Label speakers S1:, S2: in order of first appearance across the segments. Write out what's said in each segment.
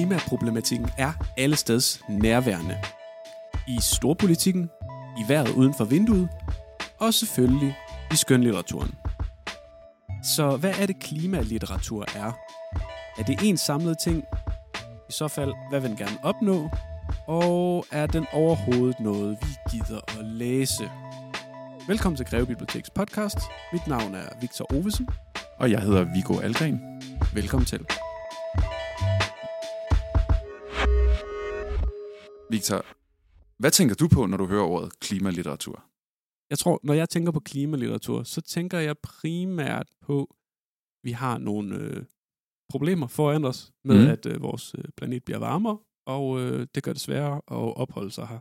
S1: klimaproblematikken er allesteds nærværende. I storpolitikken, i vejret uden for vinduet, og selvfølgelig i skønlitteraturen. Så hvad er det klimalitteratur er? Er det en samlet ting? I så fald, hvad vil den gerne opnå? Og er den overhovedet noget, vi gider at læse? Velkommen til Greve Biblioteks podcast. Mit navn er Victor Ovesen.
S2: Og jeg hedder Viggo Algren.
S1: Velkommen til.
S2: Victor, hvad tænker du på, når du hører ordet klimalitteratur?
S1: Jeg tror, når jeg tænker på klimalitteratur, så tænker jeg primært på, at vi har nogle øh, problemer foran os med, mm. at øh, vores øh, planet bliver varmere, og øh, det gør det sværere at opholde sig her.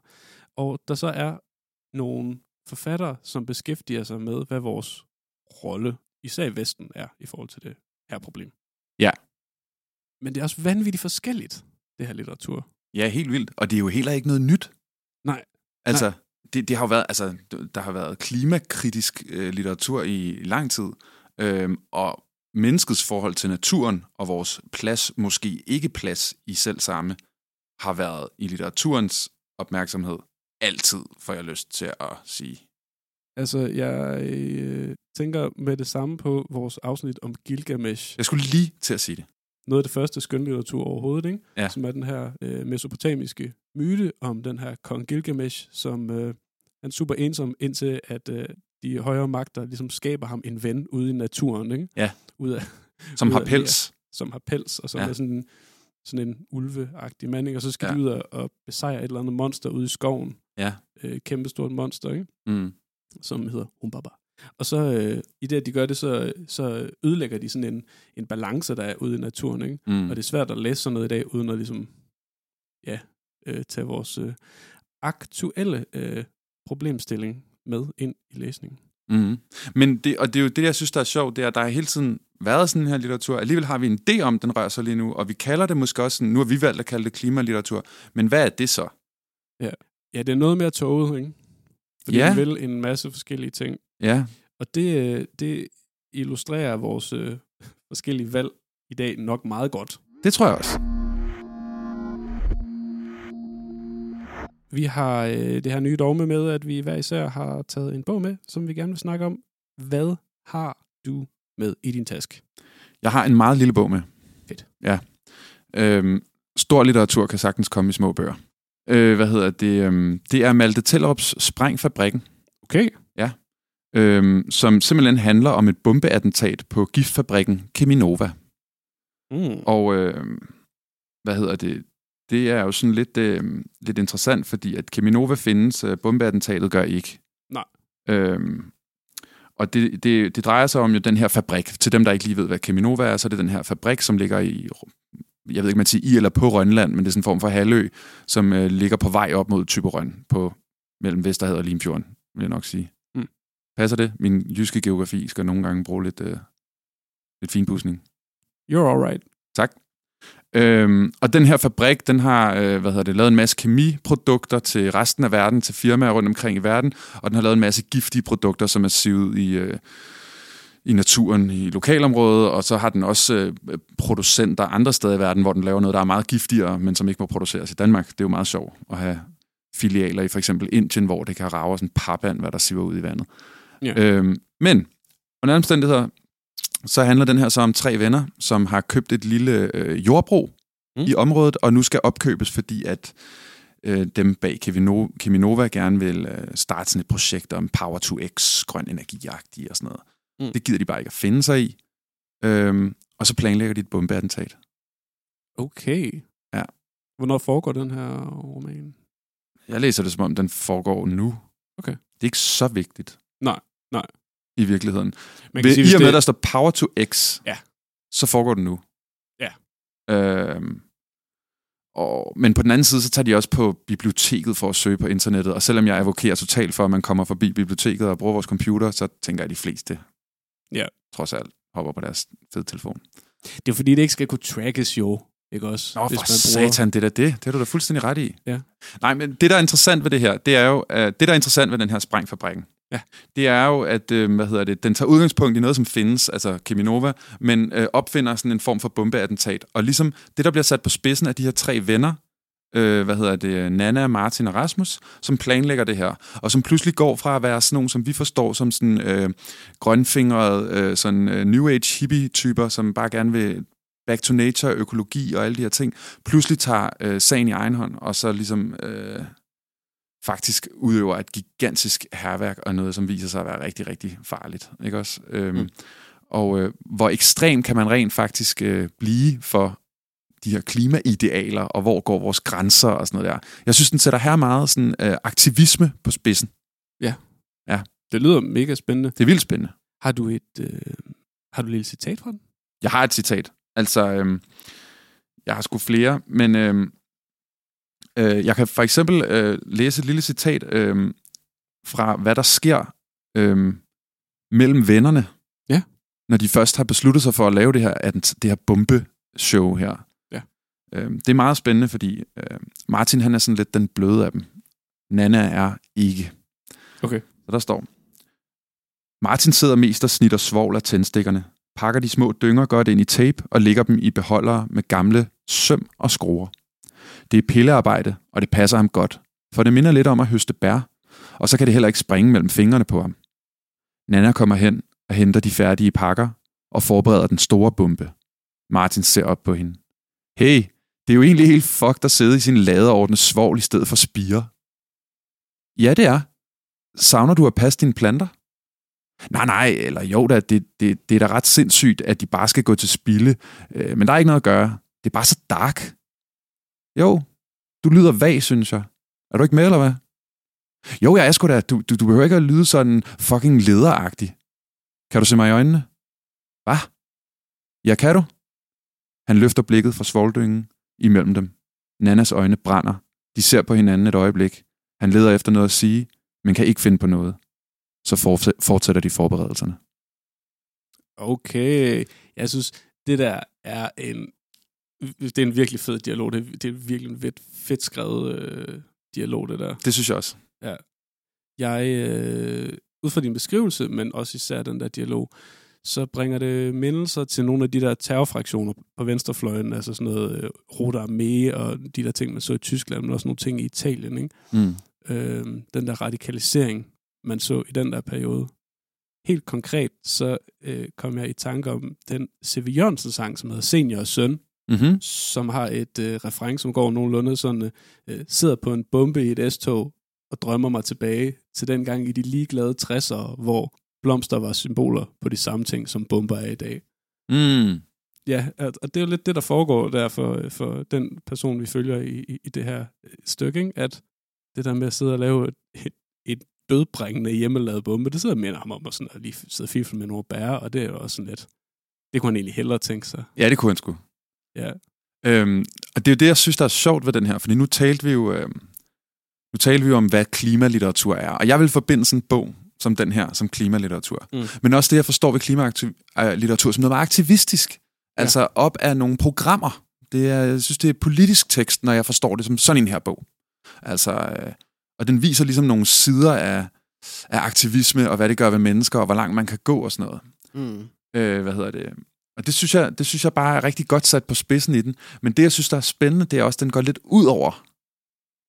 S1: Og der så er nogle forfattere, som beskæftiger sig med, hvad vores rolle, især i Vesten, er i forhold til det her problem.
S2: Ja.
S1: Men det er også vanvittigt forskelligt, det her litteratur.
S2: Ja, helt vildt. Og det er jo heller ikke noget nyt.
S1: Nej.
S2: Altså,
S1: Nej.
S2: Det, det har jo været, altså, der har været klimakritisk øh, litteratur i, lang tid, øhm, og menneskets forhold til naturen og vores plads, måske ikke plads i selv samme, har været i litteraturens opmærksomhed altid, får jeg lyst til at sige.
S1: Altså, jeg øh, tænker med det samme på vores afsnit om Gilgamesh.
S2: Jeg skulle lige til at sige det.
S1: Noget af det første skønlitteratur overhovedet, ikke?
S2: Ja.
S1: som er den her øh, mesopotamiske myte om den her kong Gilgamesh, som øh, er super ensom, indtil at øh, de højere magter ligesom skaber ham en ven ude i naturen. Ikke?
S2: Ja.
S1: Ud af,
S2: Som
S1: ud
S2: har
S1: af-
S2: pels.
S1: som har pels, og som ja. Er sådan, sådan en ulveagtig mand, ikke? og så skal ja. De ud og, besejre et eller andet monster ude i skoven.
S2: Ja.
S1: Øh, kæmpestort monster, ikke?
S2: Mm.
S1: som hedder Umbaba. Og så øh, i det, at de gør det, så, så ødelægger de sådan en, en balance, der er ude i naturen. Ikke?
S2: Mm.
S1: Og det er svært at læse sådan noget i dag, uden at ligesom, ja, øh, tage vores øh, aktuelle øh, problemstilling med ind i læsningen.
S2: Mm. Men det, og det er jo det, jeg synes, der er sjovt, det er, at der har hele tiden været sådan her litteratur. Alligevel har vi en idé om, den rører sig lige nu, og vi kalder det måske også, sådan, nu har vi valgt at kalde det klimalitteratur, men hvad er det så?
S1: Ja, det er noget mere tåget, ikke? Fordi
S2: Ja.
S1: ja. vi vil en masse forskellige ting.
S2: Ja,
S1: Og det, øh, det illustrerer vores øh, forskellige valg i dag nok meget godt.
S2: det tror jeg også.
S1: Vi har øh, det her nye dogme med, at vi hver især har taget en bog med, som vi gerne vil snakke om. Hvad har du med i din taske?
S2: Jeg har en meget lille bog med.
S1: Fedt.
S2: Ja. Øhm, stor litteratur kan sagtens komme i små bøger. Øh, hvad hedder det? Øhm, det er Malte Tellerups Sprængfabrikken,
S1: Okay.
S2: Øhm, som simpelthen handler om et bombeattentat på giftfabrikken Cheminova.
S1: Mm.
S2: Og øh, hvad hedder det? Det er jo sådan lidt, øh, lidt interessant, fordi at Cheminova findes, øh, bombeattentatet gør ikke.
S1: Nej.
S2: Øhm, og det, det, det drejer sig om jo den her fabrik. Til dem, der ikke lige ved, hvad Cheminova er, så er det den her fabrik, som ligger i, jeg ved ikke, man siger i eller på Rønland, men det er sådan en form for halvø, som øh, ligger på vej op mod Typerøn på mellem Vesterhavet og Limfjorden, vil jeg nok sige. Passer det? Min jyske geografi skal nogle gange bruge lidt, øh, lidt finpudsning.
S1: You're alright.
S2: Tak. Øhm, og den her fabrik, den har øh, hvad hedder det, lavet en masse kemiprodukter til resten af verden, til firmaer rundt omkring i verden, og den har lavet en masse giftige produkter, som er sivet i, øh, i naturen i lokalområdet, og så har den også øh, producenter andre steder i verden, hvor den laver noget, der er meget giftigere, men som ikke må produceres i Danmark. Det er jo meget sjovt at have filialer i for eksempel Indien, hvor det kan rave sådan en papand, hvad der siver ud i vandet.
S1: Ja.
S2: Øhm, men under omstændigheder, så handler den her så om tre venner, som har købt et lille øh, jordbrug
S1: Mm.
S2: i området, og nu skal opkøbes, fordi at øh, dem bag Kevino- Cheminova gerne vil øh, starte sådan et projekt om Power to X, grøn energiagtig og sådan noget.
S1: Mm.
S2: Det gider de bare ikke at finde sig i. Øhm, og så planlægger de et bombeattentat.
S1: Okay.
S2: Ja.
S1: Hvornår foregår den her roman?
S2: Jeg læser det, som om den foregår nu.
S1: Okay.
S2: Det er ikke så vigtigt.
S1: Nej, nej.
S2: I virkeligheden.
S1: Man
S2: Ved,
S1: sige,
S2: I og med,
S1: det-
S2: der står Power to X,
S1: Ja.
S2: så foregår den nu.
S1: Ja.
S2: Øhm, og, men på den anden side, så tager de også på biblioteket for at søge på internettet. Og selvom jeg advokerer totalt for, at man kommer forbi biblioteket og bruger vores computer, så tænker jeg, at de fleste
S1: Ja.
S2: trods alt hopper på deres fede telefon.
S1: Det er fordi, det ikke skal kunne trackes jo. Ikke også?
S2: Nå,
S1: Hvis
S2: for
S1: man bruger-
S2: satan, det er da det. Det har du da fuldstændig ret i.
S1: Ja.
S2: Nej, men det, der er interessant ved det her, det er jo, uh, det, der er interessant ved den her sprængfabrikken,
S1: Ja.
S2: Det er jo, at øh, hvad hedder det, den tager udgangspunkt i noget, som findes, altså Keminova, men øh, opfinder sådan en form for bombeattentat. Og ligesom det, der bliver sat på spidsen af de her tre venner, øh, hvad hedder det, Nana, Martin og Rasmus, som planlægger det her, og som pludselig går fra at være sådan nogle, som vi forstår som sådan øh, grønfingrede, øh, sådan øh, New Age hippie-typer, som bare gerne vil back to nature, økologi og alle de her ting, pludselig tager øh, sagen i egen hånd, og så ligesom øh, faktisk udøver et gigantisk herværk, og noget, som viser sig at være rigtig, rigtig farligt. Ikke også? Øhm, mm. Og øh, hvor ekstrem kan man rent faktisk øh, blive for de her klimaidealer, og hvor går vores grænser og sådan noget der. Jeg synes, den sætter her meget sådan, øh, aktivisme på spidsen.
S1: Ja.
S2: Ja.
S1: Det lyder mega spændende.
S2: Det er vildt spændende.
S1: Har du et, øh, har du et lille citat fra den?
S2: Jeg har et citat. Altså, øh, jeg har sgu flere, men øh, øh, jeg kan for eksempel øh, læse et lille citat øh, fra, hvad der sker øh, mellem vennerne,
S1: Ja.
S2: når de først har besluttet sig for at lave det her, det her bombeshow her.
S1: Ja.
S2: Øh, det er meget spændende, fordi øh, Martin han er sådan lidt den bløde af dem. Nana er ikke.
S1: Okay.
S2: Så der står, Martin sidder mest og snitter svovl af tændstikkerne, pakker de små dynger godt ind i tape og lægger dem i beholdere med gamle søm og skruer. Det er pillearbejde, og det passer ham godt, for det minder lidt om at høste bær, og så kan det heller ikke springe mellem fingrene på ham. Nana kommer hen og henter de færdige pakker og forbereder den store bombe. Martin ser op på hende. Hey, det er jo egentlig helt fucked at sidde i sin ladeordne svovl i stedet for spire. Ja, det er. Savner du at passe dine planter? Nej, nej, eller jo da, det, det, det er da ret sindssygt, at de bare skal gå til spilde. Øh, men der er ikke noget at gøre. Det er bare så dark. Jo, du lyder vag, synes jeg. Er du ikke med, eller hvad? Jo, jeg er sgu da. Du, du, du behøver ikke at lyde sådan fucking lederagtig. Kan du se mig i øjnene? Hvad? Ja, kan du? Han løfter blikket fra svoldyngen imellem dem. Nannas øjne brænder. De ser på hinanden et øjeblik. Han leder efter noget at sige, men kan ikke finde på noget. Så fortsætter de forberedelserne.
S1: Okay. Jeg synes, det der er en, det er en virkelig fed dialog. Det er, det er virkelig en fedt, fedt skrevet øh, dialog, det der.
S2: Det synes jeg også.
S1: Ja. Jeg, øh, ud fra din beskrivelse, men også især den der dialog, så bringer det mindelser til nogle af de der terrorfraktioner på venstrefløjen, altså sådan noget øh, Rote Armee og de der ting, man så i Tyskland, men også nogle ting i Italien. Ikke?
S2: Mm.
S1: Øh, den der radikalisering, man så i den der periode. Helt konkret, så øh, kom jeg i tanke om den C.V. Jørgensen-sang, som hedder Senior og Søn,
S2: Mm-hmm.
S1: som har et øh, reference, som går nogenlunde sådan, øh, sidder på en bombe i et S-tog og drømmer mig tilbage til den gang i de ligeglade 60'ere, hvor blomster var symboler på de samme ting, som bomber er i dag.
S2: Mm.
S1: Ja, og det er jo lidt det, der foregår der for, for den person, vi følger i, i, i det her øh, stykke, ikke? at det der med at sidde og lave et, et, et dødbringende hjemmelavet bombe, det sidder minder ham om at, sådan, at lige sidde fifle med nogle bære, og det er jo også sådan lidt, det kunne han egentlig hellere tænke sig.
S2: Ja, det kunne han sgu.
S1: Ja,
S2: Øhm, og det er jo det, jeg synes, der er sjovt ved den her, fordi nu talte vi jo, øhm, nu talte vi jo om, hvad klimalitteratur er, og jeg vil forbinde sådan en bog som den her, som klimalitteratur.
S1: Mm.
S2: Men også det, jeg forstår ved klimalitteratur, som noget meget aktivistisk. Altså op af nogle programmer. Det er, jeg synes, det er politisk tekst, når jeg forstår det som sådan en her bog. Altså, øh, og den viser ligesom nogle sider af, af aktivisme, og hvad det gør ved mennesker, og hvor langt man kan gå og sådan noget.
S1: mm.
S2: Øh, hvad hedder det? Og det synes, jeg, det synes jeg bare er rigtig godt sat på spidsen i den. Men det, jeg synes, der er spændende, det er også, at den går lidt ud over.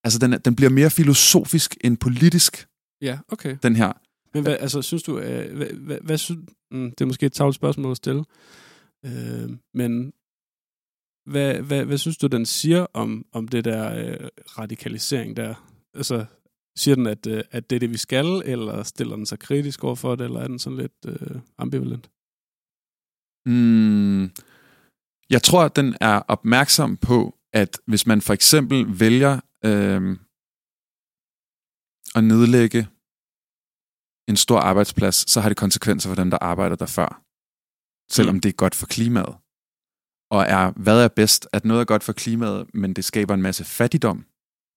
S2: Altså, den, den bliver mere filosofisk end politisk,
S1: ja okay.
S2: den her.
S1: Men hvad, altså, synes du, øh, hvad, hvad, hvad synes, mm, det er måske et tavligt spørgsmål at stille, øh, men hvad, hvad, hvad synes du, den siger om, om det der øh, radikalisering der? Altså, siger den, at, øh, at det er det, vi skal, eller stiller den sig kritisk over for det, eller er den sådan lidt øh, ambivalent?
S2: Mm, jeg tror, at den er opmærksom på, at hvis man for eksempel vælger øh, at nedlægge en stor arbejdsplads, så har det konsekvenser for dem, der arbejder der før. Selvom
S1: Mm.
S2: det er godt for klimaet. Og er, hvad er bedst? At noget er godt for klimaet, men det skaber en masse fattigdom?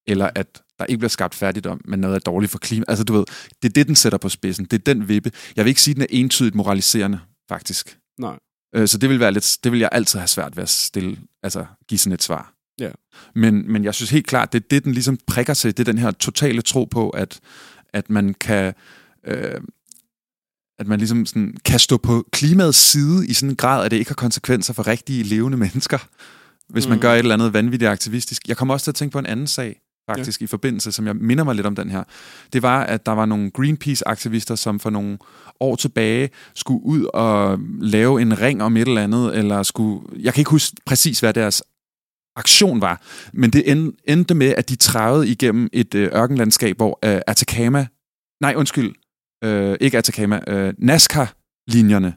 S2: Eller at der ikke bliver skabt fattigdom, men noget er dårligt for klimaet? Altså du ved, det er det, den sætter på spidsen. Det er den vippe. Jeg vil ikke sige, at den er entydigt moraliserende, faktisk.
S1: Nej.
S2: Øh, Så det vil, være lidt, det vil jeg altid have svært ved at stille, altså give sådan et svar.
S1: Ja.
S2: Men, men jeg synes helt klart, det er det, den ligesom prikker til, det er den her totale tro på, at, at man kan øh, at man ligesom sådan kan stå på klimaets side i sådan en grad, at det ikke har konsekvenser for rigtige levende mennesker, hvis mm. man gør et eller andet vanvittigt aktivistisk. Jeg kommer også til at tænke på en anden sag, faktisk, ja. i forbindelse, som jeg minder mig lidt om den her. Det var, at der var nogle Greenpeace-aktivister, som for nogle år tilbage skulle ud og lave en ring om et eller andet, eller skulle... Jeg kan ikke huske præcis, hvad deres aktion var, men det endte med, at de trævede igennem et øh, ørkenlandskab, hvor øh, Atacama... Nej, undskyld. Øh, ikke Atacama. Øh, Nazca-linjerne.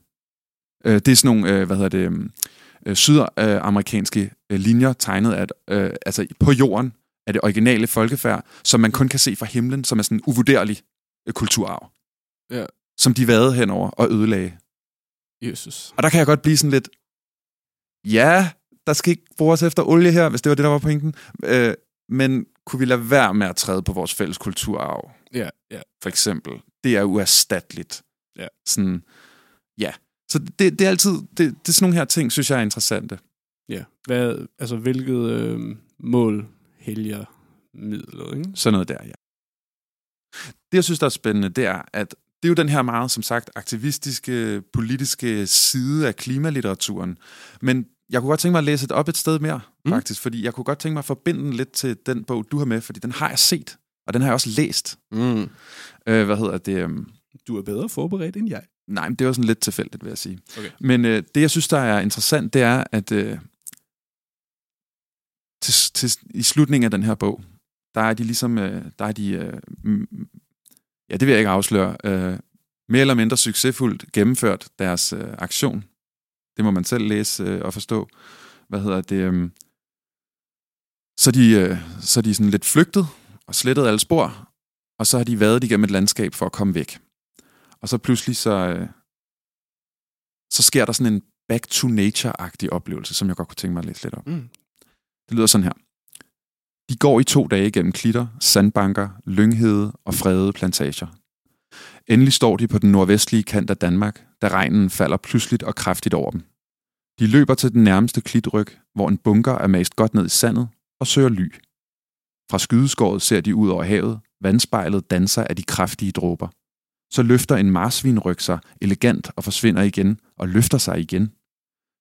S2: Øh, det er sådan nogle, øh, hvad hedder det, øh, sydamerikanske øh, linjer, tegnet at, øh, altså på jorden, af det originale folkefærd, som man kun kan se fra himlen, som er sådan en uvurderlig øh, kulturarv.
S1: Ja.
S2: Som de vade henover og ødelagde.
S1: Jesus.
S2: Og der kan jeg godt blive sådan lidt, ja, der skal ikke bruges efter olie her, hvis det var det, der var pointen. Øh, men kunne vi lade være med at træde på vores fælles kulturarv?
S1: Ja, ja.
S2: For eksempel. Det er uerstatteligt.
S1: Ja.
S2: Sådan, ja. Så det, det er altid, det, det er sådan nogle her ting, synes jeg er interessante.
S1: Ja. Hvad, altså, hvilket øh, mål helger midlet, ikke?
S2: Sådan noget der, ja. Det, jeg synes, der er spændende, det er, at det er jo den her meget, som sagt, aktivistiske, politiske side af klimalitteraturen. Men jeg kunne godt tænke mig at læse det op et sted mere, mm. faktisk, fordi jeg kunne godt tænke mig at forbinde den lidt til den bog, du har med, fordi den har jeg set, og den har jeg også læst.
S1: Mm.
S2: Øh, hvad hedder det? Um...
S1: Du er bedre forberedt end jeg.
S2: Nej, men det er jo sådan lidt tilfældigt, vil jeg sige.
S1: Okay.
S2: Men øh, det, jeg synes, der er interessant, det er, at øh, til, til, i slutningen af den her bog, der er de ligesom, øh, der er de, øh, ja, det vil jeg ikke afsløre, øh, mere eller mindre succesfuldt gennemført deres øh, aktion. Det må man selv læse øh, og forstå. Hvad hedder det? Øh, så de, øh, så de sådan lidt flygtet og slettet alle spor, og så har de været igennem et landskab for at komme væk. Og så pludselig så, øh, så sker der sådan en back to nature-agtig oplevelse, som jeg godt kunne tænke mig at læse lidt om.
S1: Mm.
S2: Det lyder sådan her. De går i to dage gennem klitter, sandbanker, lynghede og fredede plantager. Endelig står de på den nordvestlige kant af Danmark, da regnen falder pludseligt og kraftigt over dem. De løber til den nærmeste klitryg, hvor en bunker er mast godt ned i sandet og søger ly. Fra skydeskåret ser de ud over havet, vandspejlet danser af de kraftige dråber. Så løfter en marsvinryg sig elegant og forsvinder igen og løfter sig igen.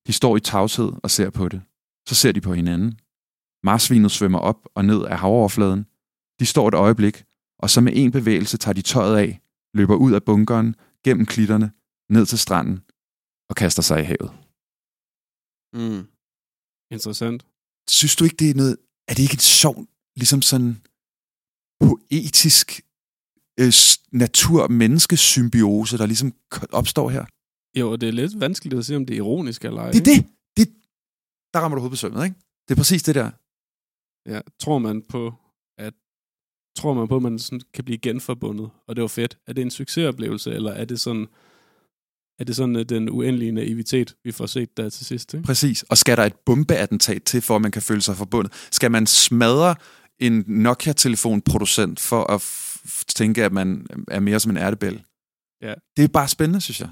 S2: De står i tavshed og ser på det. Så ser de på hinanden. Marsvinet svømmer op og ned af havoverfladen. De står et øjeblik, og så med en bevægelse tager de tøjet af, løber ud af bunkeren, gennem klitterne, ned til stranden og kaster sig i havet.
S1: Mm. Interessant.
S2: Synes du ikke, det er noget... Er det ikke en sjov, ligesom sådan poetisk øh, natur-menneskesymbiose, der ligesom opstår her?
S1: Jo, det er lidt vanskeligt at se, om det er ironisk eller ej.
S2: Det er det. det. Der rammer du hovedet på sømmet, ikke? Det er præcis det der.
S1: Ja, tror man på, at tror man på, at man sådan kan blive genforbundet, og det var fedt. Er det en succesoplevelse, eller er det sådan, er det sådan øh, den uendelige naivitet, vi får set der til sidst? Ikke?
S2: Præcis. Og skal der et bombeattentat til, for at man kan føle sig forbundet? Skal man smadre en Nokia-telefonproducent for at tænke, at man er mere som en ærtebæl?
S1: Ja.
S2: Det er bare spændende, synes jeg.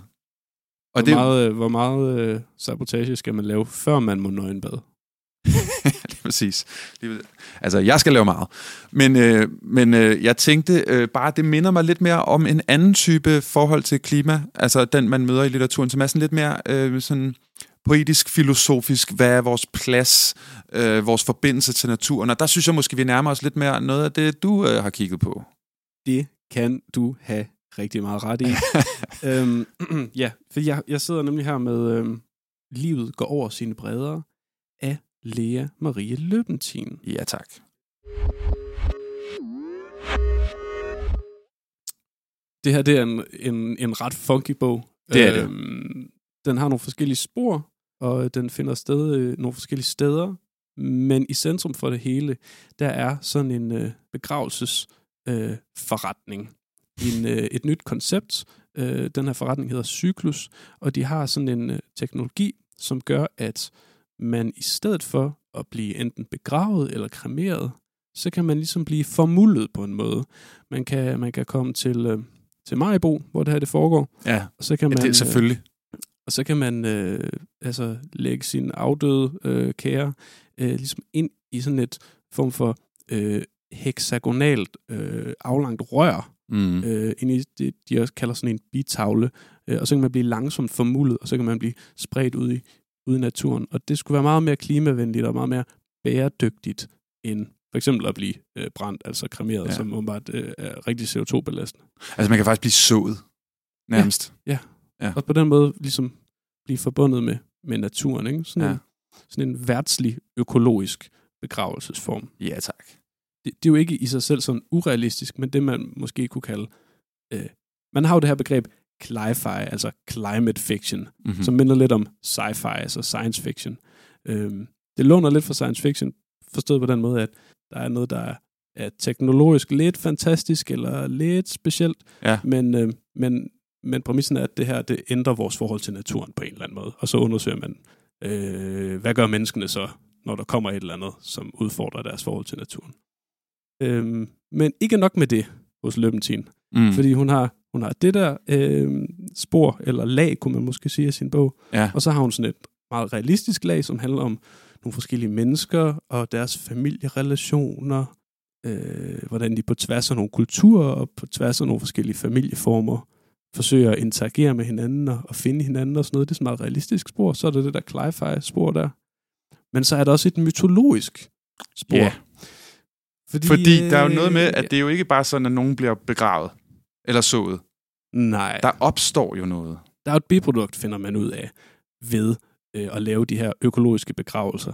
S1: Og hvor, det... meget, hvor meget uh, sabotage skal man lave, før man må nøgenbade?
S2: er præcis. Altså, jeg skal lave meget. Men, øh, men øh, jeg tænkte øh, bare, det minder mig lidt mere om en anden type forhold til klima, altså den, man møder i litteraturen, som er sådan lidt mere øh, sådan poetisk, filosofisk, hvad er vores plads, øh, vores forbindelse til naturen, og der synes jeg måske, vi nærmer os lidt mere noget af det, du øh, har kigget på.
S1: Det kan du have rigtig meget ret i. øhm, ja, for jeg, jeg sidder nemlig her med øhm, Livet går over sine bredder af Lea Marie Løbentin.
S2: Ja, tak.
S1: Det her det er en, en, en ret funky bog.
S2: Det er det. Øhm,
S1: den har nogle forskellige spor, og den finder sted øh, nogle forskellige steder, men i centrum for det hele, der er sådan en øh, begravelsesforretning. Øh, en, øh, et nyt koncept. Øh, den her forretning hedder Cyklus, og de har sådan en øh, teknologi, som gør, at man i stedet for at blive enten begravet eller kremeret, så kan man ligesom blive formuldet på en måde. Man kan, man kan komme til, øh, til Majbo, hvor det her det foregår.
S2: Ja,
S1: og så kan man,
S2: ja det er selvfølgelig.
S1: Øh, og så kan man øh, altså lægge sin afdøde øh, kære øh, ligesom ind i sådan et form for øh, hexagonalt øh, aflangt rør,
S2: Mm.
S1: øh, ind i det, de også kalder sådan en bitavle, øh, og så kan man blive langsomt formuldet, og så kan man blive spredt ud i, ud i naturen. Og det skulle være meget mere klimavenligt og meget mere bæredygtigt, end for eksempel at blive øh, brændt, altså kremeret,
S2: Ja.
S1: ja. som åbenbart øh, er rigtig CO2-belastende.
S2: Altså, man kan faktisk blive sået, nærmest.
S1: Og på den måde ligesom blive forbundet med, med naturen. Ikke? Sådan,
S2: Ja.
S1: ja. en, sådan en værtslig, økologisk begravelsesform.
S2: Ja, ja tak.
S1: Det, det er jo ikke i sig selv sådan urealistisk, men det man måske kunne kalde... Øh, man har jo det her begreb cli-fi, altså climate fiction,
S2: Mm-hmm.
S1: mm. som minder lidt om sci-fi, altså science fiction. Øhm, det låner lidt fra science fiction, forstået på den måde, at der er noget, der er, teknologisk lidt fantastisk, eller lidt specielt,
S2: Ja.
S1: men, øh, men, men præmissen er, at det her det ændrer vores forhold til naturen på en eller anden måde, og så undersøger man, øh, hvad gør menneskene så, når der kommer et eller andet, som udfordrer deres forhold til naturen. Øhm, men ikke nok med det hos Løbentin. Mm. Fordi hun har, hun har det der øh, spor, eller lag, kunne man måske sige i sin bog.
S2: Ja.
S1: Og så har hun sådan et meget realistisk lag, som handler om nogle forskellige mennesker og deres familierelationer. Øh, hvordan de på tværs af nogle kulturer og på tværs af nogle forskellige familieformer forsøger at interagere med hinanden og, og finde hinanden og sådan noget. Det er sådan et meget realistisk spor. Så er der det der cli-fi-spor der. Men så er der også et mytologisk spor.
S2: Ja.
S1: Fordi,
S2: Fordi der er jo noget med,
S1: øh,
S2: at det er jo ikke bare sådan, at nogen bliver begravet eller sået.
S1: Nej.
S2: Der opstår jo noget.
S1: der er et biprodukt, finder man ud af, ved øh, at lave de her økologiske begravelser.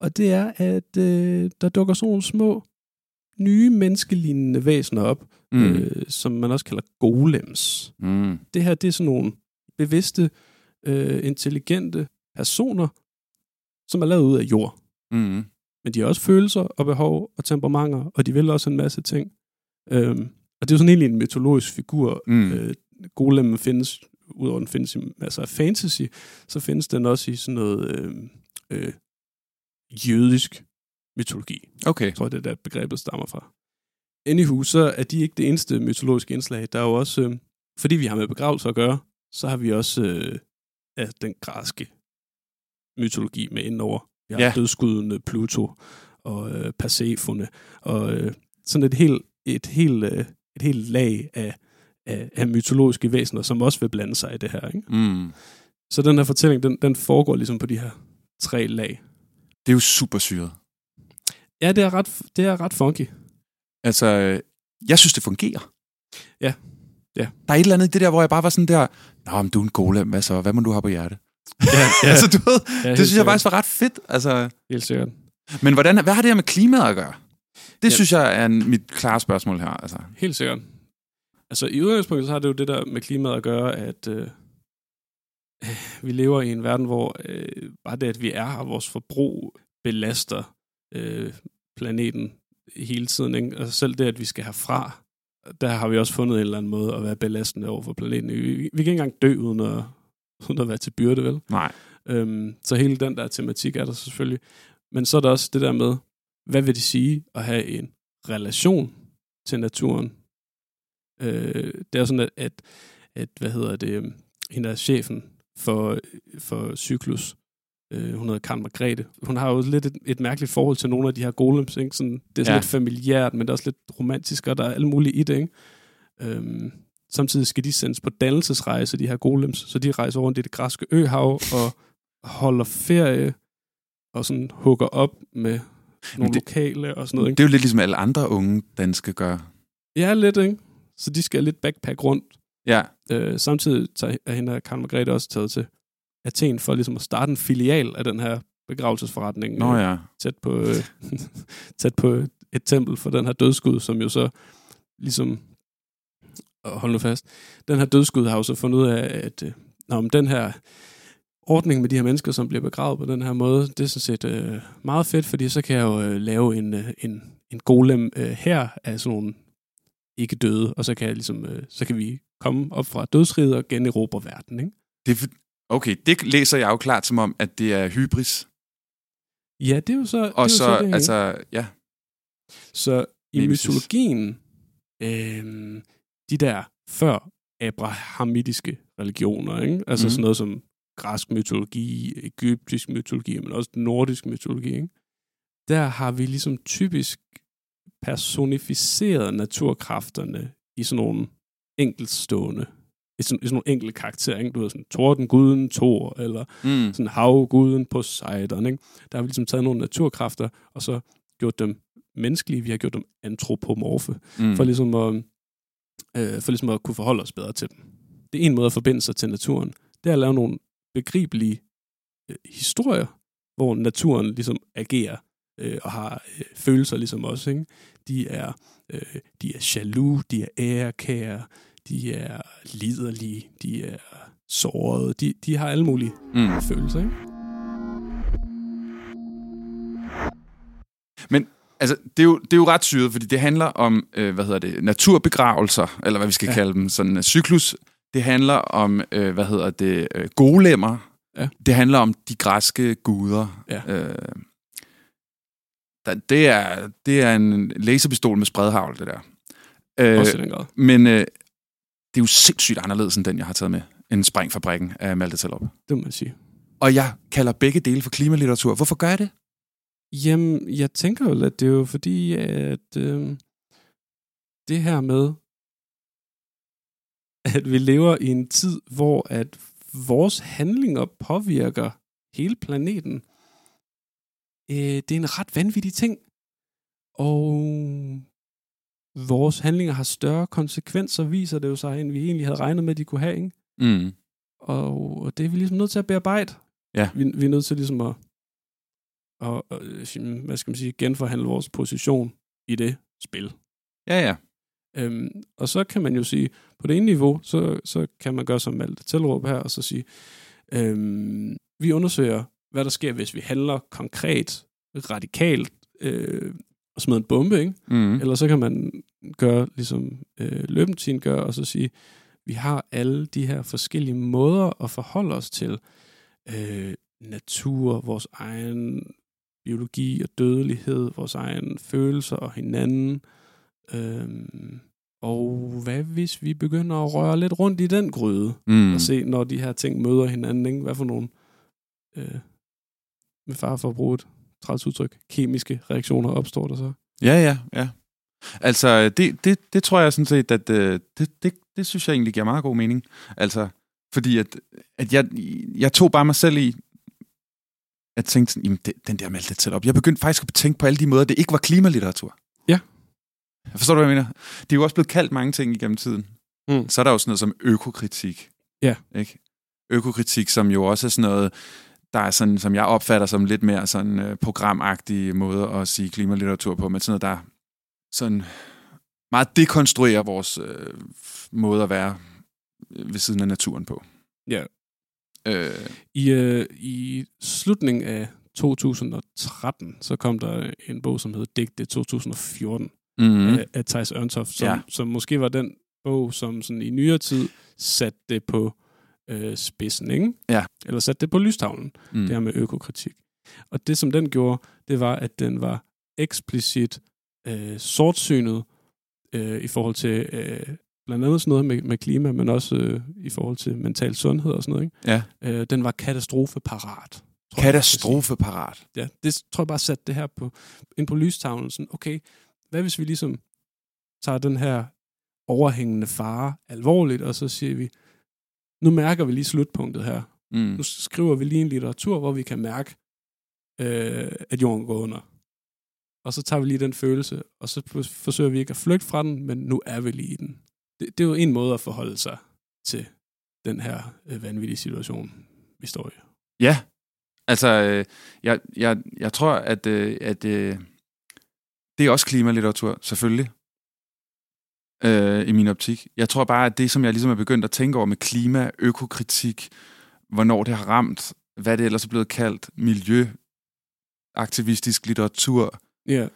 S1: Og det er, at øh, der dukker sådan nogle små, nye menneskelignende væsener op,
S2: Mm.
S1: øh, som man også kalder golems.
S2: Mm.
S1: Det her, det er sådan nogle bevidste, øh, intelligente personer, som er lavet ud af jord.
S2: Mm.
S1: Men de har også følelser og behov og temperamenter, og de vil også en masse ting. Øhm, og det er jo sådan egentlig en mytologisk figur.
S2: Mm.
S1: Øh, Golem findes, udover den findes i masser af fantasy, så findes den også i sådan noget øh, øh, jødisk mytologi.
S2: Okay.
S1: Jeg tror, det er der begrebet stammer fra. Anywho, så er de ikke det eneste mytologiske indslag. Der er jo også, øh, fordi vi har med begravelser at gøre, så har vi også øh, ja, den græske mytologi med indover. Vi har
S2: Ja.
S1: dødskudene Pluto og øh, Persefone, og øh, sådan et helt, et helt, øh, et helt lag af, af, af mytologiske væsener, som også vil blande sig i det her. Ikke?
S2: Mm.
S1: Så den her fortælling, den, den foregår ligesom på de her tre lag.
S2: Det er jo super syret.
S1: Ja, det er ret, det er ret funky.
S2: Altså, øh, jeg synes, det fungerer.
S1: Ja. Ja.
S2: Der er et eller andet i det der, hvor jeg bare var sådan der, Nå, men du er en golem, hvad så? Hvad må du have på hjerte?
S1: Ja, ja.
S2: altså, du ved,
S1: ja,
S2: det synes jeg faktisk var ret fedt. Altså,
S1: Helt sikkert.
S2: men hvordan, hvad har det her med klimaet at gøre? Det
S1: Ja.
S2: synes jeg er mit klare spørgsmål her. Altså.
S1: Helt sikkert. Altså i udgangspunktet så har det jo det der med klimaet at gøre, at øh, vi lever i en verden, hvor øh, bare det, at vi er her, vores forbrug belaster øh, planeten hele tiden. Ikke? Altså selv det, at vi skal herfra, der har vi også fundet en eller anden måde at være belastende over for planeten. Vi, vi kan ikke engang dø uden at, uden at være til byrde, vel?
S2: Nej.
S1: Øhm, så hele den der tematik er der selvfølgelig. Men så er der også det der med, hvad vil det sige at have en relation til naturen? Øh, det er sådan, at, at, at hvad hedder det, øhm, hende er chefen for, for Cyklus, øh, hun hedder Karen Margrethe. Hun har jo lidt et, et mærkeligt forhold til nogle af de her golems. Ikke? Sådan, det er sådan
S2: Ja.
S1: ja. lidt familiært, men det er også lidt romantisk, og der er alt muligt i det. Ikke? Øhm, samtidig skal de sendes på dannelsesrejse, de her golems, så de rejser rundt i det græske øhav og holder ferie og sådan hugger op med nogle
S2: det-
S1: lokale og sådan noget. Ikke?
S2: Det er jo lidt ligesom alle andre unge danske gør.
S1: Ja, lidt, ikke? Så de skal lidt backpack rundt.
S2: Ja.
S1: Øh, samtidig tager, er hende og Karen Margrethe også taget til Athen for ligesom at starte en filial af den her begravelsesforretning.
S2: Nå
S1: øh,
S2: ja.
S1: tæt på, øh, tæt på et tempel for den her dødskud, som jo så ligesom, hold nu fast, den her dødskud har jo så fundet ud af, at øh, nå, men den her ordning med de her mennesker, som bliver begravet på den her måde, det er sådan set øh, meget fedt, fordi så kan jeg jo øh, lave en, øh, en, en golem øh, her af sådan nogle ikke døde, og så kan, jeg ligesom, øh, så kan vi komme op fra dødsriget og generobre verden. Ikke?
S2: Det okay, det læser jeg jo klart som om, at det er hybris.
S1: Ja, det er jo så det.
S2: Og
S1: jo
S2: så,
S1: det, ikke?
S2: altså, ja.
S1: Så i
S2: præcis.
S1: mytologien, øh, de der før abrahamitiske religioner, ikke? altså mm. sådan noget som græsk mytologi, egyptisk mytologi, men også nordisk mytologi, ikke? der har vi ligesom typisk personificeret naturkræfterne i sådan nogle enkeltstående, i sådan, i sådan nogle enkelte karakterer, ikke? Du ved, sådan Tordenguden Thor, eller
S2: Mm.
S1: sådan havguden Poseidon, ikke? Der har vi ligesom taget nogle naturkræfter, og så gjort dem menneskelige, vi har gjort dem antropomorfe,
S2: Mm.
S1: for ligesom at, øh, for ligesom at kunne forholde os bedre til dem. Det er en måde at forbinde sig til naturen. Det er at lave nogle begribelige øh, historier, hvor naturen ligesom agerer øh, og har øh, følelser ligesom os. Ikke? De er øh, de er jaloux, de er ærekære, de er liderlige, de er sårede, de, de har alle mulige
S2: Mm.
S1: følelser. Ikke?
S2: Altså, det er, jo, det er jo ret syret, fordi det handler om, øh, hvad hedder det, naturbegravelser, eller hvad vi skal
S1: Ja.
S2: ja. kalde dem, sådan en cyklus. Det handler om, øh, hvad hedder det, øh, golemmer.
S1: Ja.
S2: Det handler om de græske guder.
S1: Ja.
S2: Øh, der, det, er, det er en laserpistol med spredhavl, det der. Øh,
S1: Også i den grad.
S2: men øh, det er jo sindssygt anderledes end den, jeg har taget med. En sprængfabrikken af Malte Talop.
S1: Det må man sige.
S2: Og jeg kalder begge dele for klimalitteratur. Hvorfor gør jeg det?
S1: Jamen, jeg tænker jo, at det er jo fordi, at øh, det her med, at vi lever i en tid, hvor at vores handlinger påvirker hele planeten, øh, det er en ret vanvittig ting. Og vores handlinger har større konsekvenser, viser det jo sig, end vi egentlig havde regnet med, at de kunne have. Ikke?
S2: Mm.
S1: Og og det er vi ligesom nødt til at bearbejde.
S2: Ja.
S1: Vi, vi er nødt til ligesom at, at, at, hvad skal man sige, genforhandle vores position i det spil.
S2: Ja, ja.
S1: Øhm, og så kan man jo sige, på det ene niveau, så, så kan man gøre som Malte Tellerup her, og så sige, øhm, vi undersøger, hvad der sker, hvis vi handler konkret, radikalt, øh, og smider en bombe, ikke?
S2: Mm.
S1: Eller så kan man gøre, ligesom øh, Løbentin gør, og så sige, vi har alle de her forskellige måder at forholde os til øh, natur, vores egen biologi og dødelighed, vores egen følelser og hinanden. Øhm, og hvad hvis vi begynder at røre lidt rundt i den gryde,
S2: Mm.
S1: og se, når de her ting møder hinanden, ikke? hvad for nogle, øh, med far for at bruge et træls udtryk, kemiske reaktioner opstår der så.
S2: Ja, ja, ja. Altså, det, det, det tror jeg sådan set, at øh, det, det, det synes jeg egentlig giver meget god mening. Altså, fordi at, at jeg, jeg tog bare mig selv i, at tænke sådan, jamen, det, den der meldte til op. Jeg begyndte faktisk at tænke på alle de måder, det ikke var klimalitteratur. Forstår du, hvad jeg mener? Det er jo også blevet kaldt mange ting igennem tiden.
S1: Mm.
S2: Så er der jo sådan noget som økokritik.
S1: Ja.
S2: Ikke? Økokritik, som jo også er sådan noget, der er sådan, som jeg opfatter som lidt mere sådan øh, programagtige måde at sige klimalitteratur på, men sådan noget, der sådan meget dekonstruerer vores øh, måde at være ved siden af naturen på.
S1: Ja.
S2: Øh,
S1: I, øh, I slutningen af 2013, så kom der en bog, som hed Digte 2014
S2: mm,
S1: mm. af, af Thijs Ørntoft, som,
S2: Ja.
S1: som måske var den bog, som sådan i nyere tid satte det på øh, spidsen, ikke?
S2: Ja.
S1: Eller satte det på lystavlen,
S2: mm,
S1: det her med økokritik. Og det, som den gjorde, det var, at den var eksplicit øh, sortsynet øh, i forhold til øh, blandt andet sådan noget med, med klima, men også øh, i forhold til mental sundhed og sådan noget. Ikke?
S2: ja.
S1: Øh, den var katastrofeparat. tror jeg.
S2: Katastrofeparat.
S1: Ja, det tror jeg bare satte det her på, ind på lystavlen. Sådan, okay, hvad hvis vi ligesom tager den her overhængende fare alvorligt, og så siger vi, nu mærker vi lige slutpunktet her.
S2: Mm.
S1: Nu skriver vi lige en litteratur, hvor vi kan mærke, øh, at jorden går under. Og så tager vi lige den følelse, og så forsøger vi ikke at flygte fra den, men nu er vi lige i den. Det, det er jo en måde at forholde sig til den her øh, vanvittige situation, vi står i.
S2: Ja, altså, øh, jeg, jeg, jeg tror, at, øh, at øh, det er også klimalitteratur, selvfølgelig, øh, i min optik. Jeg tror bare, at det, som jeg ligesom er begyndt at tænke over med klima, økokritik, hvornår det har ramt, hvad det ellers er blevet kaldt, miljøaktivistisk litteratur,
S1: Ja,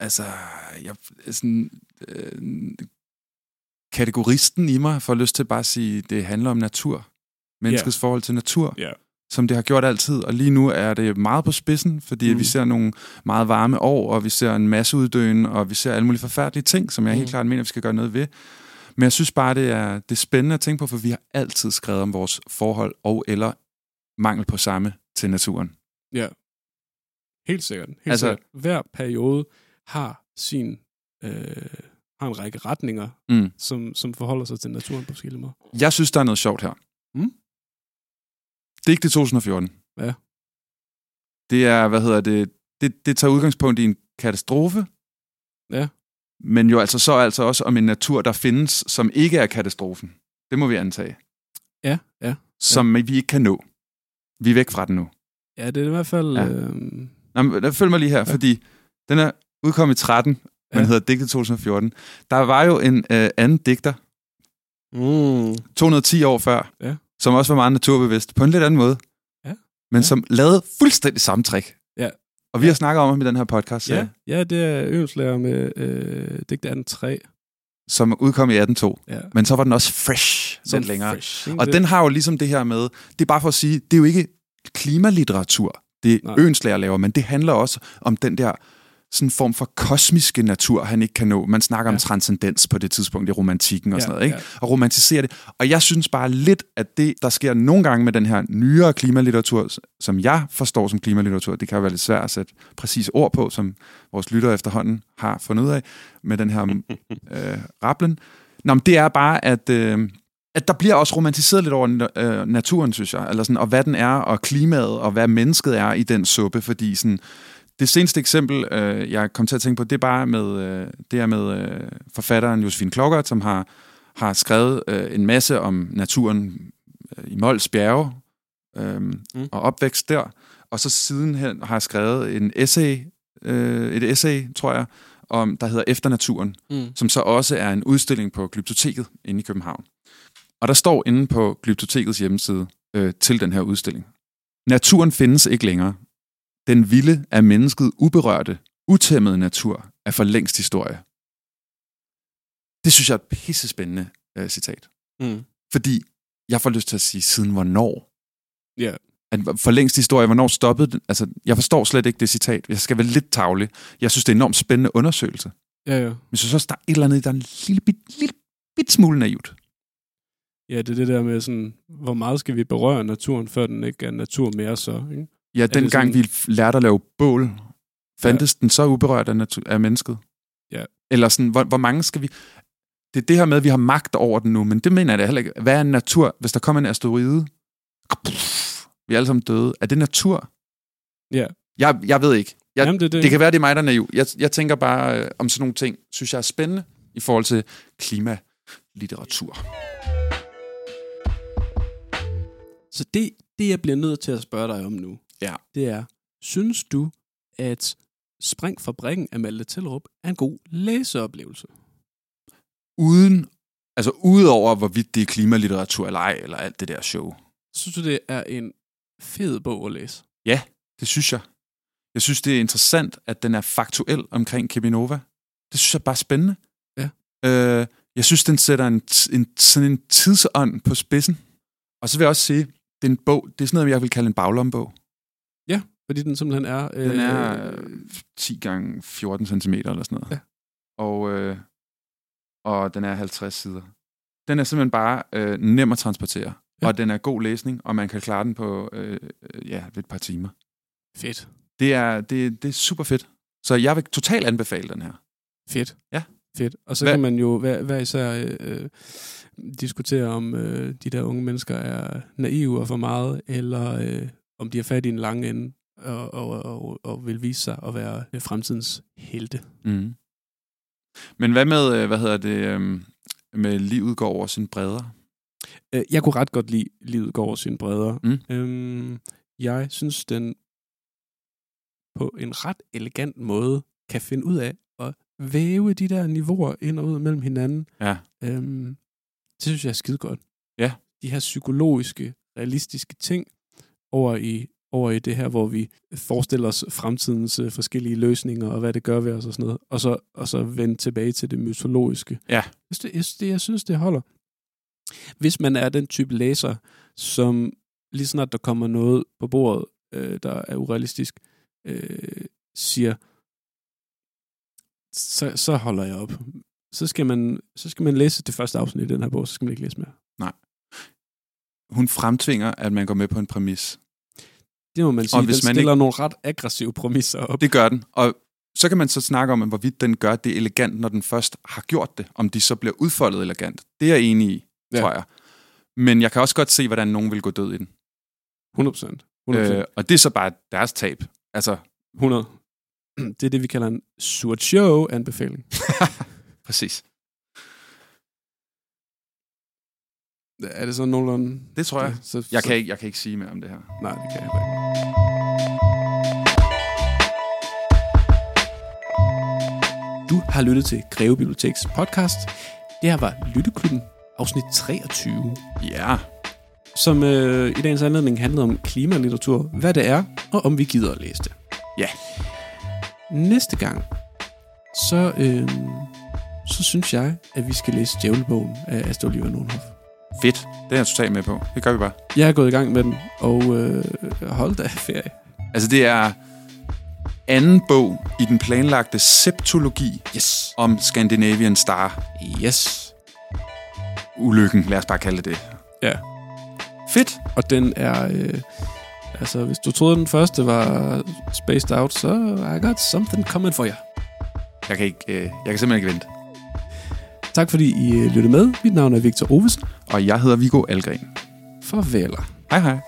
S2: altså, jeg, sådan, øh, kategoristen i mig får lyst til bare at sige, det handler om natur. Menneskets forhold til natur.
S1: Ja.
S2: Som det har gjort altid. Og lige nu er det meget på spidsen, fordi
S1: Mm.
S2: vi ser nogle meget varme år, og vi ser en masse uddøen, og vi ser alle mulige forfærdelige ting, som jeg
S1: Mm.
S2: helt klart mener, vi skal gøre noget ved. Men jeg synes bare, det er, det er spændende at tænke på, for vi har altid skrevet om vores forhold og eller mangel på samme til naturen.
S1: Ja. Helt sikkert. Helt
S2: altså,
S1: sikkert. Hver periode har sin, øh, har en række retninger,
S2: Mm.
S1: som, som forholder sig til naturen på forskellige måder.
S2: Jeg synes, der er noget sjovt her.
S1: Mm.
S2: Det er ikke det 2014.
S1: Ja.
S2: Det er, hvad hedder det, det, det tager udgangspunkt i en katastrofe.
S1: Ja.
S2: Men jo altså så altså også om en natur, der findes, som ikke er katastrofen. Det må vi antage.
S1: Ja, ja.
S2: Som vi ikke kan nå. Vi er væk fra den nu.
S1: Ja, det er i hvert fald...
S2: Ja.
S1: Ja. Øhm,
S2: Nå, men, der følg mig lige her, ja. fordi den er udkommet i 13, men
S1: Ja.
S2: hedder Digtet 2014. Der var jo en øh, anden digter,
S1: mm,
S2: 210 år før,
S1: Ja.
S2: Som også var meget naturbevidst, på en lidt anden måde.
S1: Ja.
S2: Men
S1: Ja.
S2: som lavede fuldstændig samme trick.
S1: Ja.
S2: Og vi har snakket om ham i den her podcast,
S1: ja,
S2: ja.
S1: ja, det er øvelslærer med øh, digte 18.3.
S2: som udkom i 18.2.
S1: Ja.
S2: Men så var den også fresh
S1: Som
S2: lidt længere.
S1: Fresh?
S2: Og den har jo ligesom det her med, det er bare for at sige, det er jo ikke klimalitteratur, det
S1: Nej.
S2: Laver, men det handler også om den der sådan en form for kosmiske natur, han ikke kan nå. Man snakker ja. om transcendens på det tidspunkt i romantikken og
S1: Ja,
S2: sådan noget, ikke?
S1: ja.
S2: Og romantisere det. Og jeg synes bare lidt, at det, der sker nogle gange med den her nyere klimalitteratur, som jeg forstår som klimalitteratur, det kan være lidt svært at sætte præcis ord på, som vores lyttere efterhånden har fundet ud af, med den her øh, rapplen. Nå, men det er bare, at... Øh, at der bliver også romantiseret lidt over øh, naturen, synes jeg, eller sådan, og hvad den er, og klimaet, og hvad mennesket er i den suppe, fordi sådan, det seneste eksempel, øh, jeg kom til at tænke på, det er bare med, øh, det er med øh, forfatteren Josefine Klokkert, som har, har skrevet øh, en masse om naturen øh, i Mols bjerge øh, mm. og opvækst der, og så sidenhen har jeg skrevet en essay, øh, et essay, tror jeg, om, der hedder Efter naturen,
S1: Mm.
S2: som så også er en udstilling på Glyptoteket inde i København. Og der står inde på Glyptotekets hjemmeside øh, til den her udstilling. Naturen findes ikke længere. Den vilde af mennesket uberørte, utæmmede natur er for længst historie. Det synes jeg er et pissespændende øh, citat.
S1: Mm.
S2: Fordi jeg får lyst til at sige, siden hvornår?
S1: Ja.
S2: At for længst historie, hvornår stoppede den? Altså, jeg forstår slet ikke det citat. Jeg skal være lidt tavlig. Jeg synes, det er en enormt spændende undersøgelse.
S1: Ja, ja.
S2: Men jeg synes også, der er et eller andet, der er en lille bit, lille bit smule naivt.
S1: Ja, det er det der med sådan, hvor meget skal vi berøre naturen, før den ikke er natur mere så, ikke?
S2: Ja, dengang
S1: sådan-
S2: vi lærte at lave bål, fandtes ja. den så uberørt af, natu- af mennesket?
S1: Ja.
S2: Eller sådan, hvor, hvor mange skal vi... Det er det her med, at vi har magt over den nu, men det mener jeg da heller ikke. Hvad er natur? Hvis der kommer en asteroide, vi er alle sammen døde. Er det natur?
S1: Ja.
S2: Jeg, jeg ved ikke. Jeg,
S1: Jamen, det, det.
S2: det kan være, det er mig, der er naiv. Jeg, jeg tænker bare øh, om sådan nogle ting, synes jeg er spændende i forhold til klimalitteratur.
S1: Så det, det, jeg bliver nødt til at spørge dig om nu,
S2: Ja.
S1: det er, synes du, at Spring Fabrikken af Malte Tellerup er en god læseoplevelse?
S2: Uden, altså udover hvorvidt det er klimalitteratur eller ej, eller alt det der show.
S1: Synes du, det er en fed bog at læse?
S2: Det synes jeg. Jeg synes, det er interessant, at den er faktuel omkring Keminova. Det synes jeg bare er spændende.
S1: Ja.
S2: Øh, jeg synes, den sætter en, en, sådan en tidsånd på spidsen. Og så vil jeg også sige, det er en bog, det er sådan noget, jeg vil kalde en baglombog.
S1: Fordi den simpelthen er... Øh,
S2: Den er øh, 10 gange 14 cm eller sådan noget.
S1: Ja.
S2: Og, øh, og den er 50 sider. Den er simpelthen bare øh, nem at transportere.
S1: Ja.
S2: Og den er god læsning, og man kan klare den på øh, øh, ja, et par timer.
S1: Fedt.
S2: Det er, det, det er super fedt. Så jeg vil totalt anbefale den her.
S1: Fedt.
S2: Ja.
S1: Fedt. Og så
S2: Hvad-
S1: kan man jo hver, hver især øh, diskutere, om øh, de der unge mennesker er naive og for meget, eller øh, om de har fat i en lang ende og, og, og, og vil vise sig at være øh, fremtidens helte.
S2: Mm. Men hvad med, øh, hvad hedder det, øh, med livet går over sin bredder?
S1: Øh, Jeg kunne ret godt lide Livet går over sine bredder.
S2: Mm.
S1: Øhm, jeg synes, den på en ret elegant måde kan finde ud af at væve de der niveauer ind og ud mellem hinanden.
S2: Ja.
S1: Øhm, det synes jeg er skide godt.
S2: Ja.
S1: De her psykologiske, realistiske ting over i, over i det her, hvor vi forestiller os fremtidens øh, forskellige løsninger og hvad det gør ved os og sådan noget. Og så, og så vende tilbage til det mytologiske.
S2: Ja.
S1: Jeg synes, det, jeg, synes, det, holder. Hvis man er den type læser, som lige snart der kommer noget på bordet, øh, der er urealistisk, øh, siger, så, så holder jeg op. Så skal, man, så skal man læse det første afsnit i den her bog, så skal man ikke læse mere.
S2: Hun fremtvinger, at man går med på en præmis.
S1: Det må man sige.
S2: hvis
S1: den
S2: man
S1: stiller nogle ret aggressive præmisser op.
S2: Det gør den. Og Så kan man så snakke om, hvorvidt den gør det elegant, når den først har gjort det. Om de så bliver udfoldet elegant. Det er jeg enig i,
S1: Ja.
S2: tror jeg. Men jeg kan også godt se, hvordan nogen vil gå død i den.
S1: 100 procent. 100
S2: Øh, og det er så bare deres tab. Altså,
S1: 100. Det er det, vi kalder en surt show-anbefaling.
S2: præcis.
S1: Er det sådan nogenlunde?
S2: Det tror jeg.
S1: Så,
S2: Jeg
S1: så,
S2: kan, ikke, jeg kan ikke sige mere om det her.
S1: Nej, det kan jeg ikke. Du har lyttet til Greve Biblioteks podcast. Det her var Lytteklubben, afsnit 23,
S2: Ja,
S1: som øh, i dagens anledning handlede om klimalitteratur, hvad det er, og om vi gider at læse det.
S2: Ja.
S1: Næste gang, så, øh, så synes jeg, at vi skal læse Djævlebogen af Astrid Oliver Nordhoff.
S2: Fedt. Det er jeg totalt med på. Det gør vi bare.
S1: Jeg er gået i gang med den, og øh, hold da ferie.
S2: Altså, det er anden bog i den planlagte septologi
S1: Yes.
S2: om Scandinavian Star.
S1: Yes.
S2: Ulykken, lad os bare kalde det det.
S1: Ja.
S2: Fedt.
S1: Og den er... Øh, altså, hvis du troede, den første var spaced out, så I got something coming for jer.
S2: Jeg kan, ikke, øh, jeg kan simpelthen ikke vente.
S1: Tak fordi I øh, lyttede med. Mit navn er Victor Oves.
S2: Og jeg hedder Viggo Algren.
S1: Farveler.
S2: Hej hej.